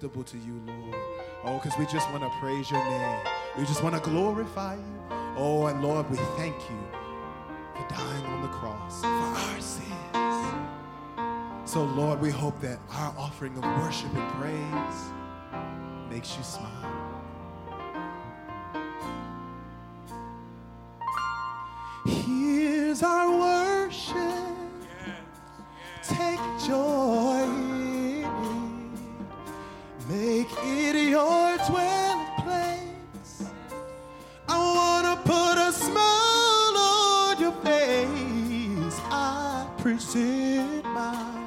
acceptable to you, Lord. Oh, because we just want to praise your name. We just want to glorify you. Oh, and Lord, we thank you for dying on the cross for our sins. So, Lord, we hope that our offering of worship and praise makes you smile. Here's our worship. Take joy I present my,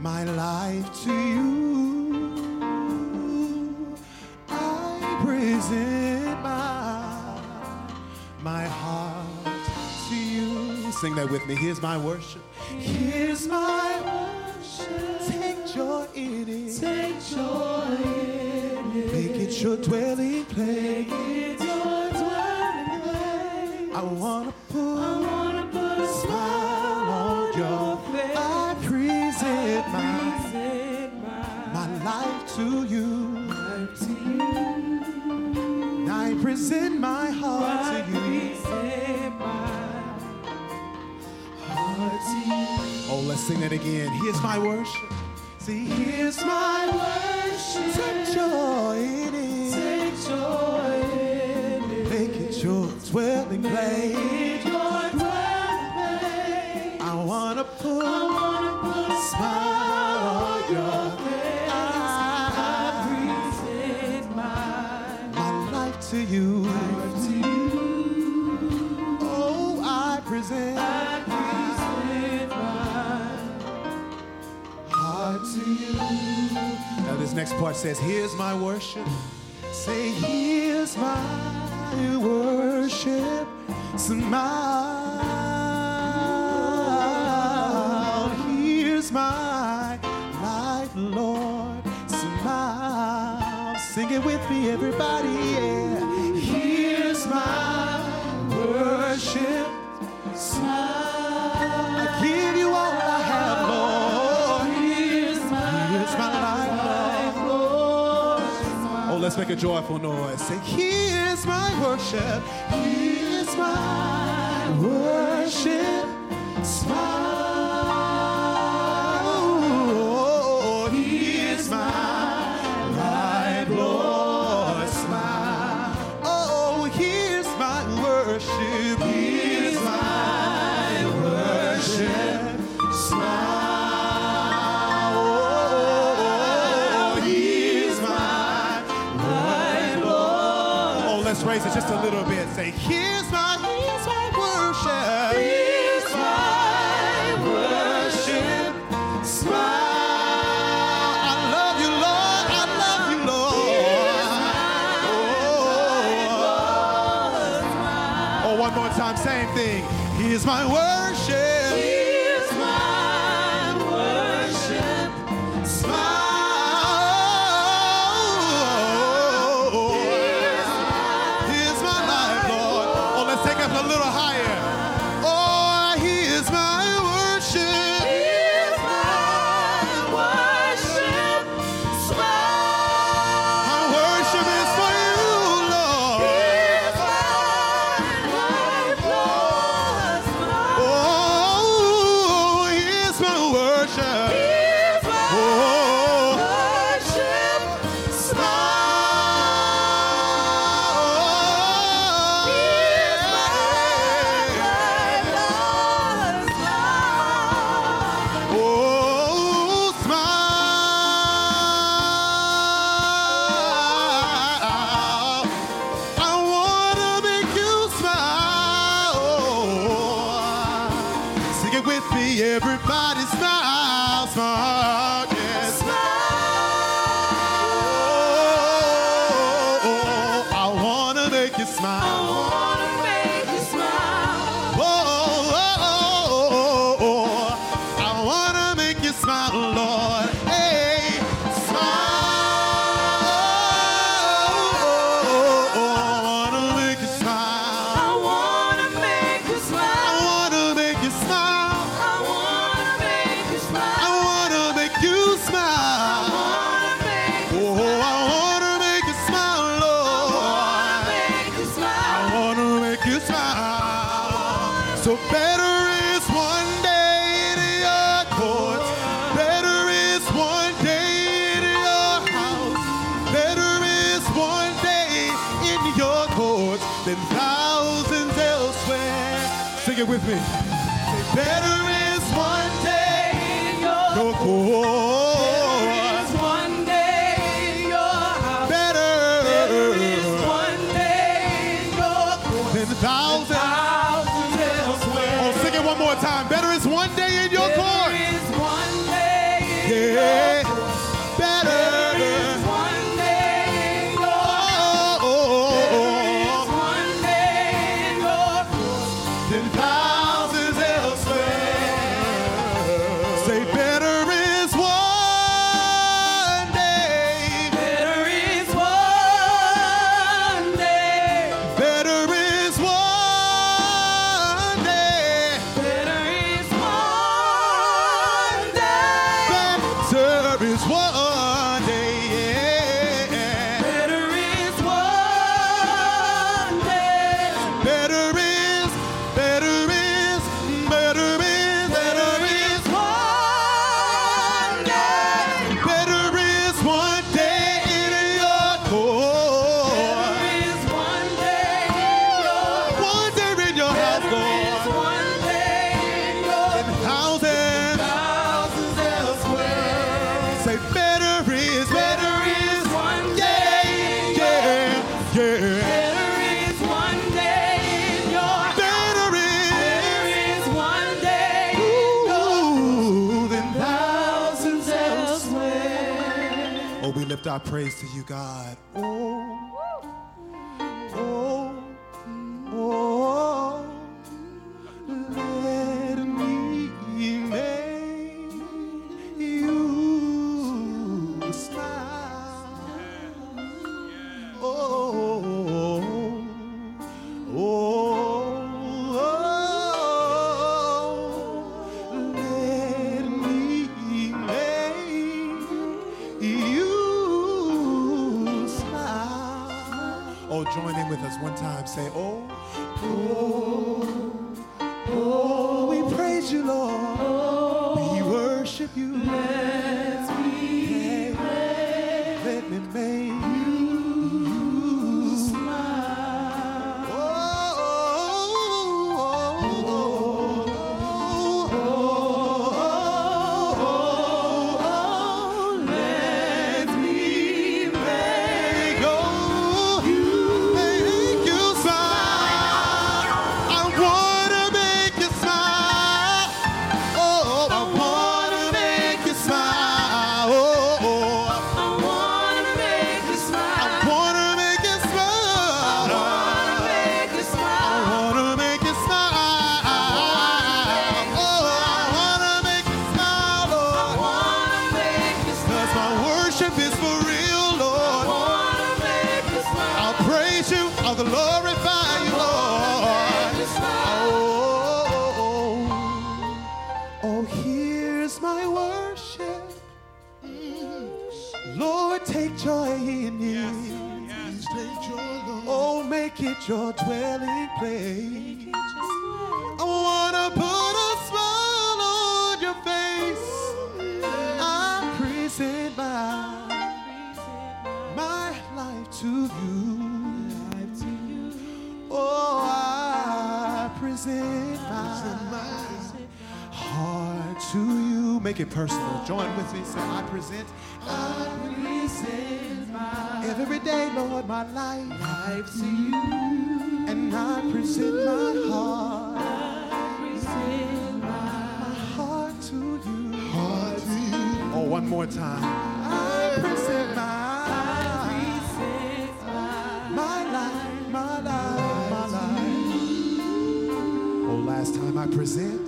my life to you. I present my, my heart to you. Sing that with me. Here's my worship. Here's my worship. Take joy in it. Take joy in it. Make it your dwelling place. It's your dwelling place. I wanna I to you. life to you. I present my heart to you. present my heart to you. Oh, let's sing that again. Here's my worship. See, here's my worship. Take joy in it. Take joy in it. Make it your dwelling place. Next part says, here's my worship. Say, here's my worship. Smile. Here's my life, Lord. Smile. Sing it with me, everybody. Yeah. Here's my worship. Let's make a joyful noise. Say, here's my worship. Here's my worship. Smile. Oh, here's my life, Lord. Smile. Oh, here's my worship. Raise it just a little bit. Say, here's my, here's my worship. Here's my worship. Smile. I love you, Lord. I love you, Lord. Oh, one more time, same thing. Here's my worship. Lord. lift our praise to you, God. Oh, join in with us one time. Say, oh, oh, oh. I'll glorify you, Lord. Oh oh oh, oh, oh, oh, here's my worship. Lord, take joy in me. Oh, make it your dwelling place. make it personal. Join with me. Say, I present, I present my every day, Lord, my life, life to you. And I present my heart. I present my, my heart to you. Heart to you. Oh, one more time. I present my. I present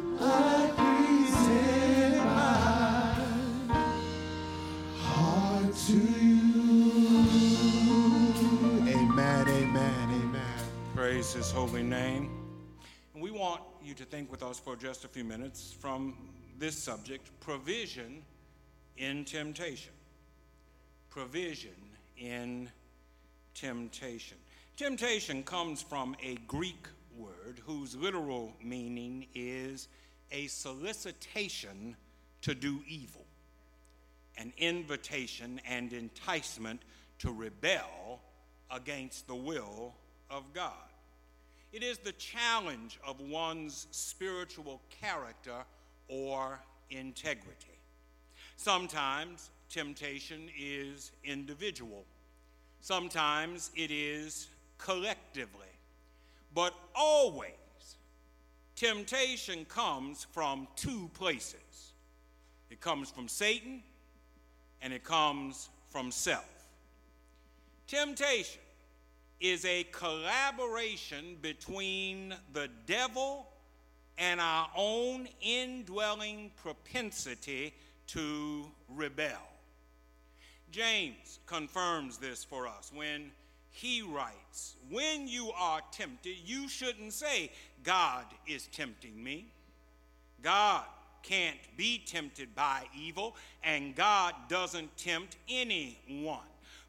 praise his holy name. And we want you to think with us for just a few minutes from this subject provision in temptation. Provision in temptation. Temptation comes from a Greek word whose literal meaning is a solicitation to do evil, an invitation and enticement to rebel against the will of God it is the challenge of one's spiritual character or integrity. Sometimes temptation is individual, sometimes it is collectively, but always temptation comes from two places it comes from Satan and it comes from self. Temptation is a collaboration between the devil and our own indwelling propensity to rebel. James confirms this for us when he writes, When you are tempted, you shouldn't say, God is tempting me. God can't be tempted by evil, and God doesn't tempt anyone.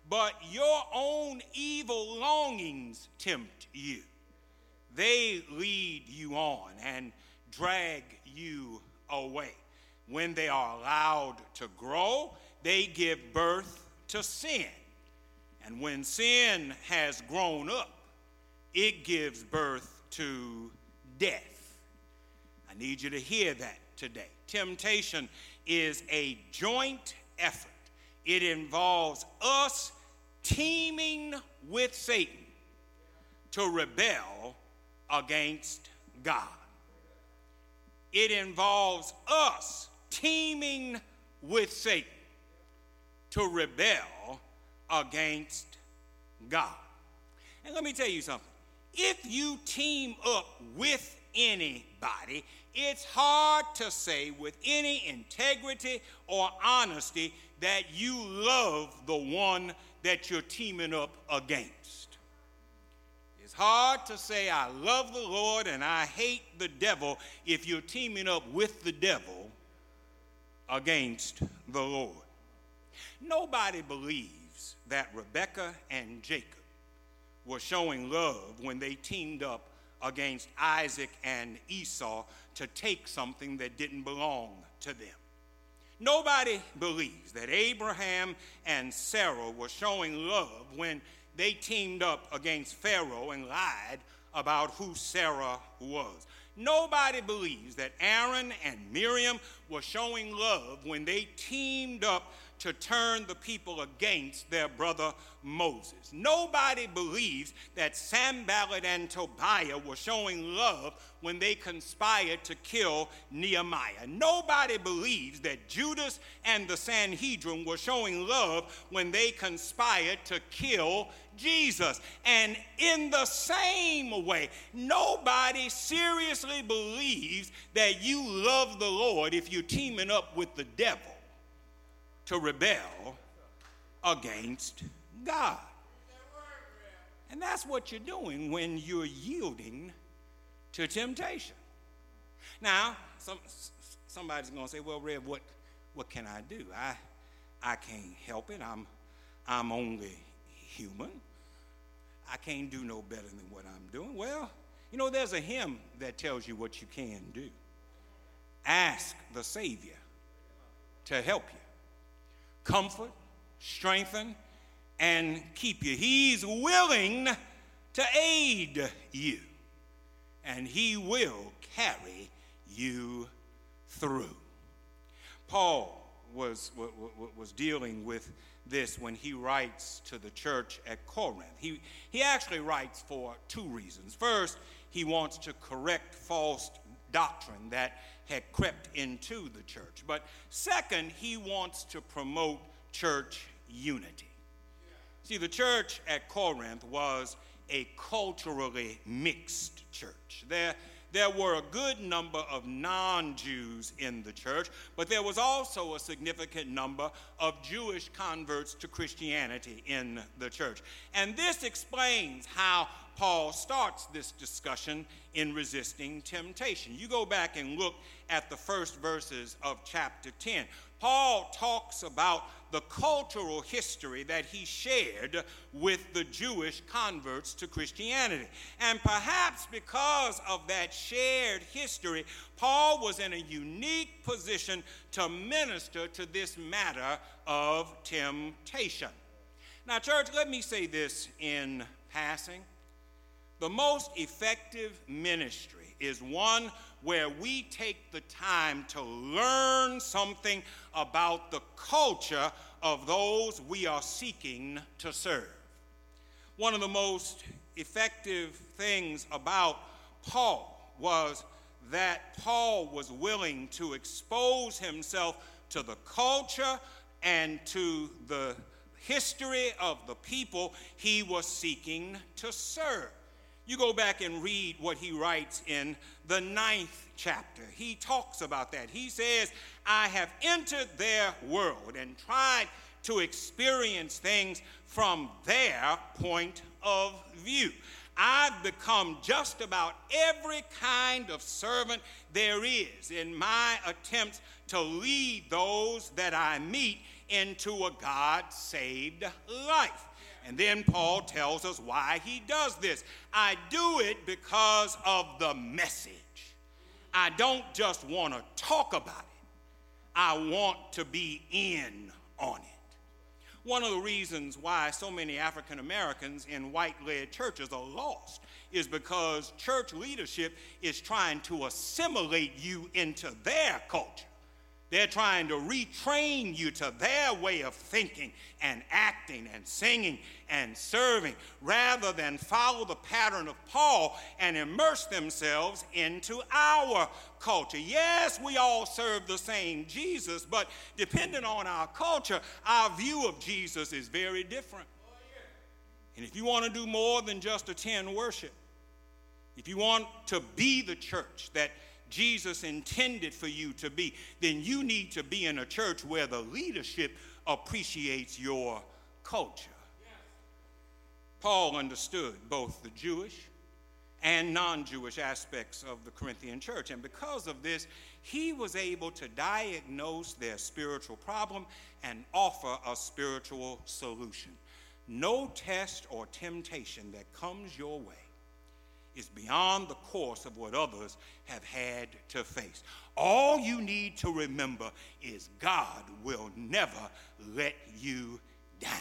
But your own evil longings tempt you. They lead you on and drag you away. When they are allowed to grow, they give birth to sin. And when sin has grown up, it gives birth to death. I need you to hear that today. Temptation is a joint effort, it involves us teaming with Satan to rebel against God. It involves us teaming with Satan to rebel against God. And let me tell you something. If you team up with anybody, it's hard to say with any integrity or honesty that you love the one that you're teaming up against. It's hard to say, I love the Lord and I hate the devil if you're teaming up with the devil against the Lord. Nobody believes that Rebecca and Jacob were showing love when they teamed up against Isaac and Esau to take something that didn't belong to them. Nobody believes that Abraham and Sarah were showing love when they teamed up against Pharaoh and lied about who Sarah was. Nobody believes that Aaron and Miriam were showing love when they teamed up to turn the people against their brother Moses. Nobody believes that Sanballat and Tobiah were showing love when they conspired to kill Nehemiah. Nobody believes that Judas and the Sanhedrin were showing love when they conspired to kill Jesus. And in the same way, nobody seriously believes that you love the Lord if you're teaming up with the devil to rebel against God. And that's what you're doing when you're yielding to temptation. Now, some, somebody's going to say, well, Rev, what, what can I do? I, I can't help it. I'm, I'm only human. I can't do no better than what I'm doing. Well, you know, there's a hymn that tells you what you can do. Ask the Savior to help you, comfort, strengthen, and keep you. He's willing to aid you, and He will carry you through. Paul was, was dealing with this when he writes to the church at Corinth. He, he actually writes for two reasons. First, he wants to correct false doctrine that had crept into the church. But second, he wants to promote church unity. See, the church at Corinth was a culturally mixed church. There, there were a good number of non Jews in the church, but there was also a significant number of Jewish converts to Christianity in the church. And this explains how Paul starts this discussion in resisting temptation. You go back and look at the first verses of chapter 10. Paul talks about the cultural history that he shared with the Jewish converts to Christianity. And perhaps because of that shared history, Paul was in a unique position to minister to this matter of temptation. Now, church, let me say this in passing. The most effective ministry is one where we take the time to learn something about the culture of those we are seeking to serve. One of the most effective things about Paul was that Paul was willing to expose himself to the culture and to the history of the people he was seeking to serve. You go back and read what he writes in the ninth chapter. He talks about that. He says, I have entered their world and tried to experience things from their point of view. I've become just about every kind of servant there is in my attempts to lead those that I meet into a God saved life. And then Paul tells us why he does this. I do it because of the message. I don't just want to talk about it, I want to be in on it. One of the reasons why so many African Americans in white led churches are lost is because church leadership is trying to assimilate you into their culture. They're trying to retrain you to their way of thinking and acting and singing and serving rather than follow the pattern of Paul and immerse themselves into our culture. Yes, we all serve the same Jesus, but depending on our culture, our view of Jesus is very different. And if you want to do more than just attend worship, if you want to be the church that Jesus intended for you to be, then you need to be in a church where the leadership appreciates your culture. Paul understood both the Jewish and non Jewish aspects of the Corinthian church. And because of this, he was able to diagnose their spiritual problem and offer a spiritual solution. No test or temptation that comes your way is beyond the course of what others have had to face. All you need to remember is God will never let you down.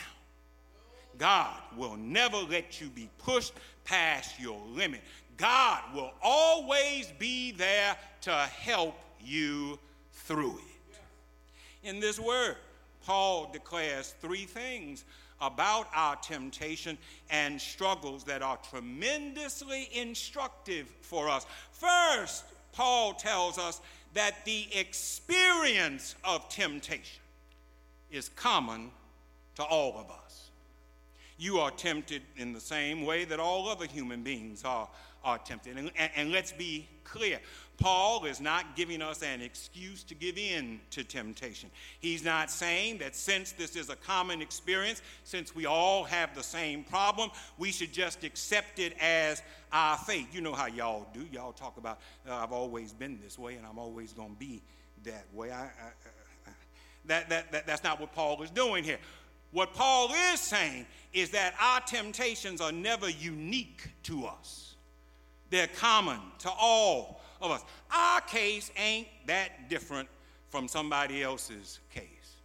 God will never let you be pushed past your limit. God will always be there to help you through it. In this word, Paul declares three things about our temptation and struggles that are tremendously instructive for us. First, Paul tells us that the experience of temptation is common to all of us. You are tempted in the same way that all other human beings are, are tempted. And, and, and let's be clear Paul is not giving us an excuse to give in to temptation. He's not saying that since this is a common experience, since we all have the same problem, we should just accept it as our fate. You know how y'all do. Y'all talk about, uh, I've always been this way and I'm always going to be that way. I, I, I, that, that, that, that's not what Paul is doing here. What Paul is saying is that our temptations are never unique to us, they're common to all of us. Our case ain't that different from somebody else's case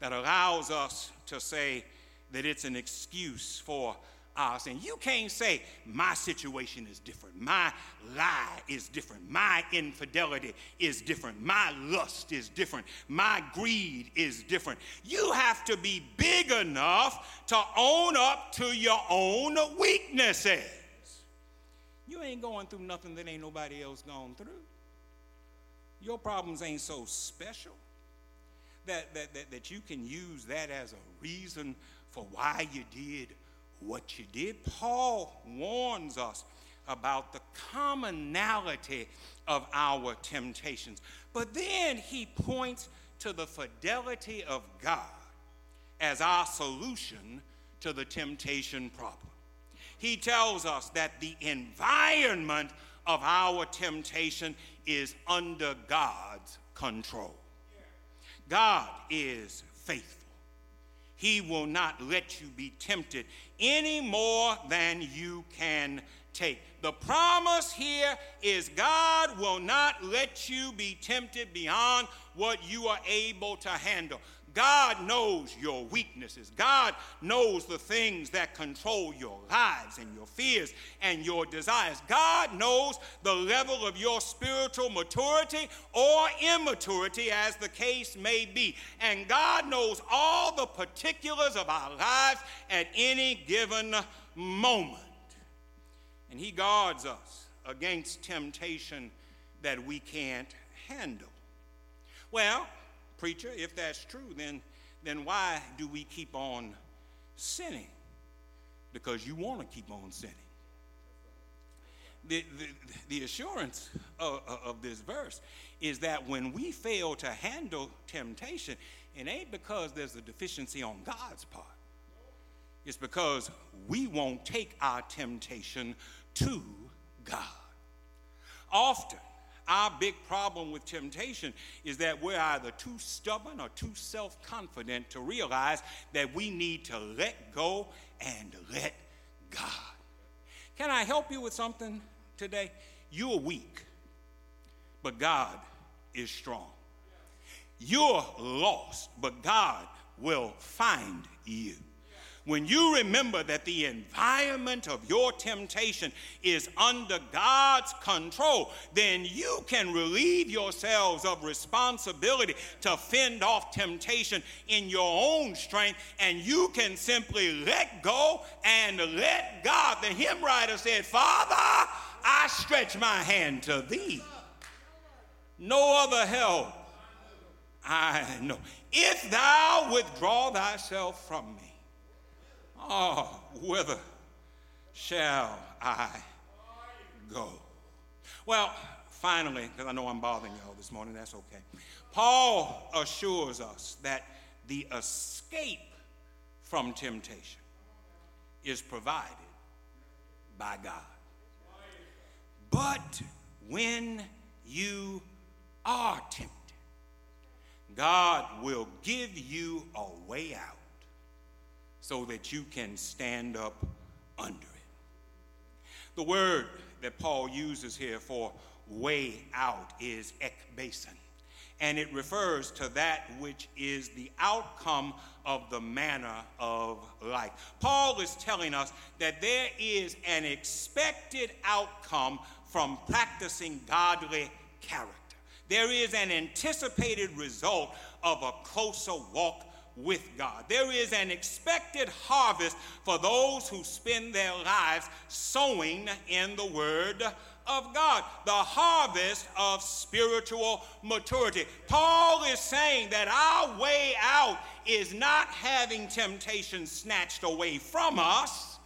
that allows us to say that it's an excuse for our sin. You can't say, my situation is different, my lie is different, my infidelity is different, my lust is different, my greed is different. You have to be big enough to own up to your own weaknesses. You ain't going through nothing that ain't nobody else gone through. Your problems ain't so special that, that, that, that you can use that as a reason for why you did what you did. Paul warns us about the commonality of our temptations. But then he points to the fidelity of God as our solution to the temptation problem he tells us that the environment of our temptation is under God's control. God is faithful. He will not let you be tempted any more than you can take. The promise here is God will not let you be tempted beyond what you are able to handle. God knows your weaknesses. God knows the things that control your lives and your fears and your desires. God knows the level of your spiritual maturity or immaturity, as the case may be. And God knows all the particulars of our lives at any given moment. And He guards us against temptation that we can't handle. Well, preacher, if that's true, then, then why do we keep on sinning? Because you want to keep on sinning. The, the, the assurance of, of this verse is that when we fail to handle temptation, it ain't because there's a deficiency on God's part. It's because we won't take our temptation to God. Often, our big problem with temptation is that we're either too stubborn or too self confident to realize that we need to let go and let God. Can I help you with something today? You're weak, but God is strong. You're lost, but God will find you when you remember that the environment of your temptation is under God's control, then you can relieve yourselves of responsibility to fend off temptation in your own strength, and you can simply let go and let God. The hymn writer said, Father, I stretch my hand to thee. No other help I know. If thou withdraw thyself from me, Oh, whither shall I go? Well, finally, because I know I'm bothering y'all this morning, that's okay. Paul assures us that the escape from temptation is provided by God. But when you are tempted, God will give you a way out so that you can stand up under it. The word that Paul uses here for way out is ekbasin, and it refers to that which is the outcome of the manner of life. Paul is telling us that there is an expected outcome from practicing godly character. There is an anticipated result of a closer walk with God. There is an expected harvest for those who spend their lives sowing in the Word of God, the harvest of spiritual maturity. Paul is saying that our way out is not having temptation snatched away from us.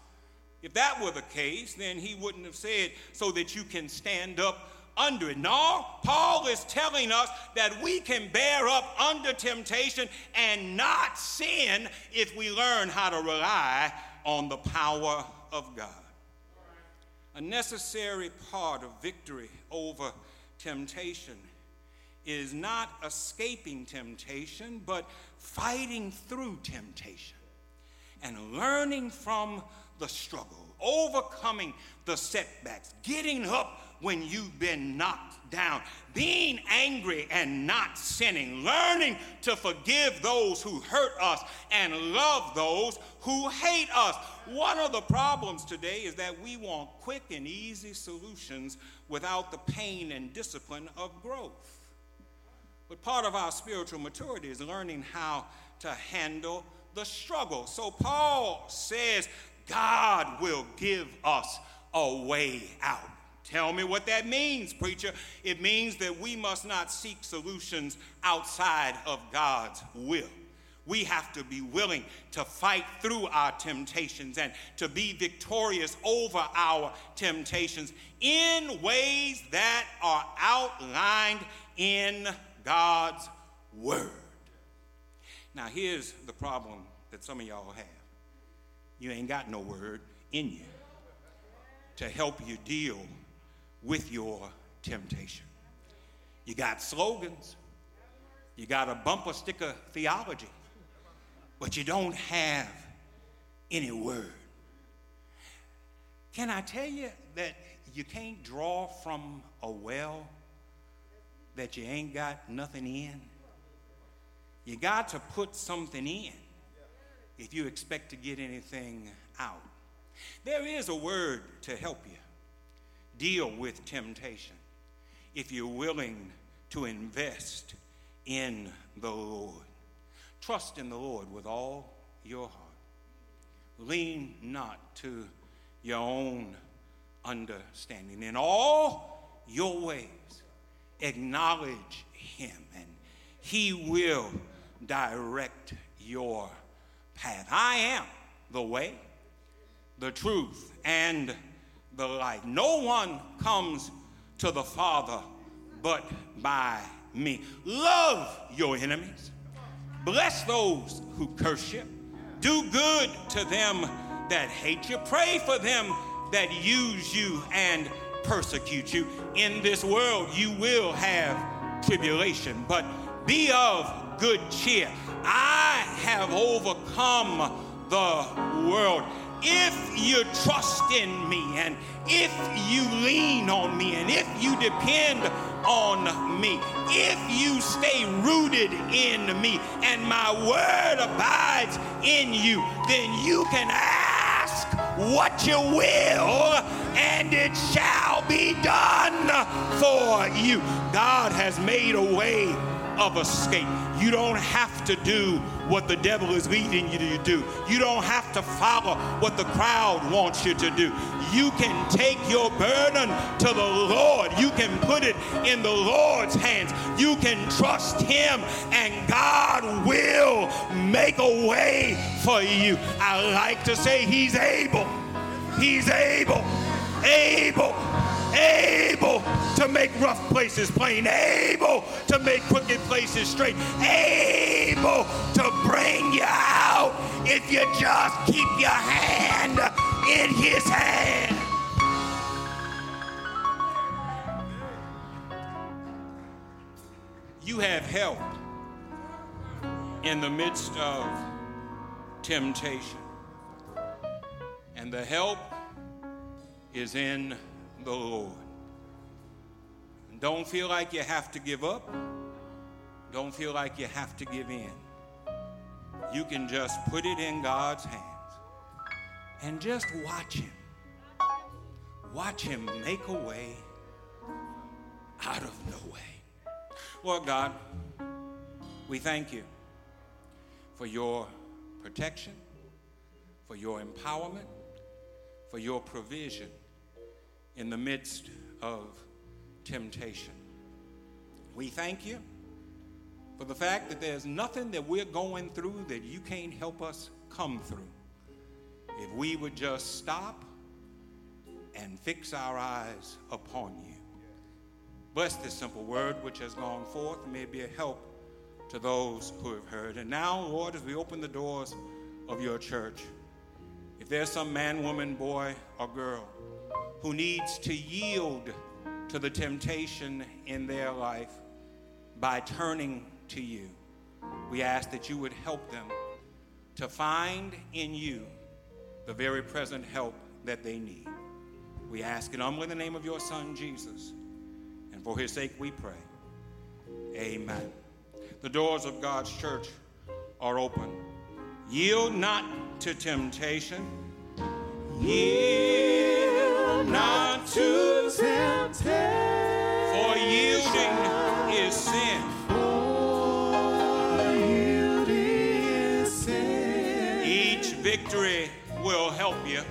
If that were the case, then he wouldn't have said, so that you can stand up under it. No, Paul is telling us that we can bear up under temptation and not sin if we learn how to rely on the power of God. A necessary part of victory over temptation is not escaping temptation, but fighting through temptation and learning from the struggle, overcoming the setbacks, getting up when you've been knocked down, being angry and not sinning, learning to forgive those who hurt us and love those who hate us. One of the problems today is that we want quick and easy solutions without the pain and discipline of growth. But part of our spiritual maturity is learning how to handle the struggle. So Paul says, God will give us a way out. Tell me what that means, preacher. It means that we must not seek solutions outside of God's will. We have to be willing to fight through our temptations and to be victorious over our temptations in ways that are outlined in God's Word. Now, here's the problem that some of y'all have you ain't got no Word in you to help you deal with your temptation. You got slogans, you got a bumper sticker theology, but you don't have any word. Can I tell you that you can't draw from a well that you ain't got nothing in? You got to put something in if you expect to get anything out. There is a word to help you deal with temptation if you're willing to invest in the Lord. Trust in the Lord with all your heart. Lean not to your own understanding. In all your ways, acknowledge Him, and He will direct your path. I am the way, the truth, and the. No one comes to the Father but by me. Love your enemies. Bless those who curse you. Do good to them that hate you. Pray for them that use you and persecute you. In this world, you will have tribulation, but be of good cheer. I have overcome the world. If you trust in me and if you lean on me and if you depend on me, if you stay rooted in me and my word abides in you, then you can ask what you will and it shall be done for you. God has made a way of escape. You don't have to do what the devil is leading you to do. You don't have to follow what the crowd wants you to do. You can take your burden to the Lord. You can put it in the Lord's hands. You can trust Him, and God will make a way for you. I like to say He's able. He's able. Able able to make rough places plain, able to make crooked places straight, able to bring you out if you just keep your hand in his hand. You have help in the midst of temptation. And the help is in the Lord. Don't feel like you have to give up. Don't feel like you have to give in. You can just put it in God's hands and just watch Him. Watch Him make a way out of no way. Lord God, we thank you for your protection, for your empowerment, for your provision in the midst of temptation. We thank you for the fact that there's nothing that we're going through that you can't help us come through. If we would just stop and fix our eyes upon you. Bless this simple word which has gone forth may be a help to those who have heard. And now, Lord, as we open the doors of your church, if there's some man, woman, boy, or girl who needs to yield to the temptation in their life by turning to you. We ask that you would help them to find in you the very present help that they need. We ask it humbly in the name of your Son, Jesus. And for his sake we pray. Amen. The doors of God's church are open. Yield not to temptation. Yield not to temptation. For yielding is sin. For yielding is sin. Each victory will help you.